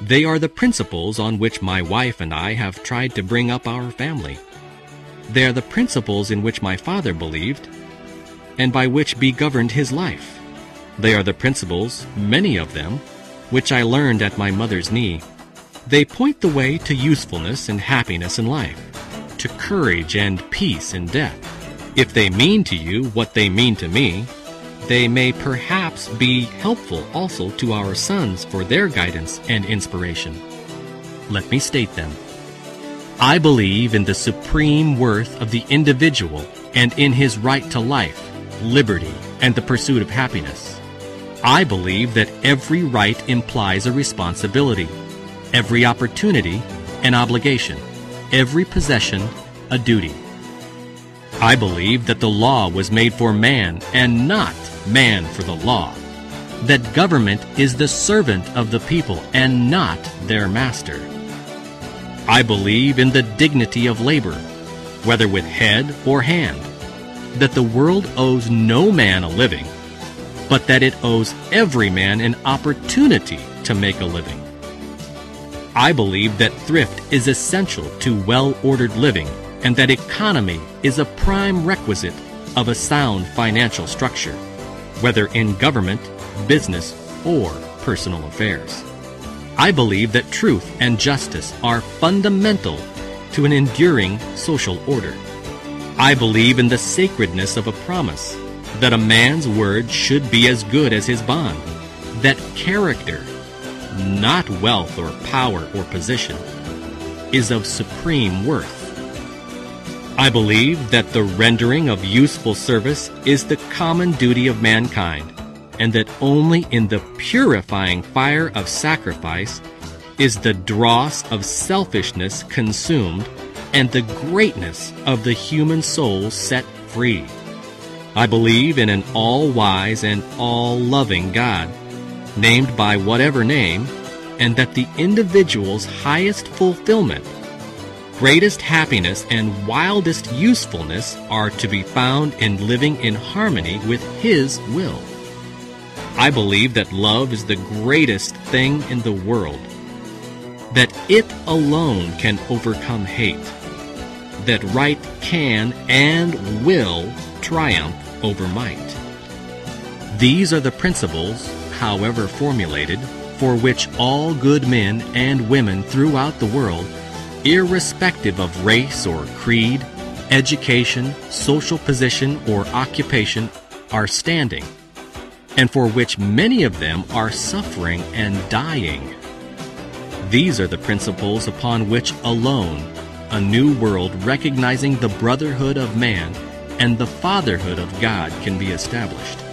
They are the principles on which my wife and I have tried to bring up our family. They are the principles in which my father believed and by which be governed his life. They are the principles, many of them, which I learned at my mother's knee. They point the way to usefulness and happiness in life, to courage and peace in death. If they mean to you what they mean to me, they may perhaps be helpful also to our sons for their guidance and inspiration. Let me state them. I believe in the supreme worth of the individual and in his right to life, liberty, and the pursuit of happiness. I believe that every right implies a responsibility, every opportunity an obligation, every possession a duty. I believe that the law was made for man and not man for the law. That government is the servant of the people and not their master. I believe in the dignity of labor, whether with head or hand. That the world owes no man a living, but that it owes every man an opportunity to make a living. I believe that thrift is essential to well-ordered living and that economy is a prime requisite of a sound financial structure, whether in government, business, or personal affairs. I believe that truth and justice are fundamental to an enduring social order. I believe in the sacredness of a promise, that a man's word should be as good as his bond, that character, not wealth or power or position, is of supreme worth. I believe that the rendering of useful service is the common duty of mankind, and that only in the purifying fire of sacrifice is the dross of selfishness consumed and the greatness of the human soul set free. I believe in an all-wise and all-loving God, named by whatever name, and that the individual's highest fulfillment greatest happiness and wildest usefulness are to be found in living in harmony with His will. I believe that love is the greatest thing in the world, that it alone can overcome hate, that right can and will triumph over might. These are the principles, however formulated, for which all good men and women throughout the world irrespective of race or creed, education, social position, or occupation, are standing, and for which many of them are suffering and dying. These are the principles upon which alone a new world recognizing the brotherhood of man and the fatherhood of God can be established.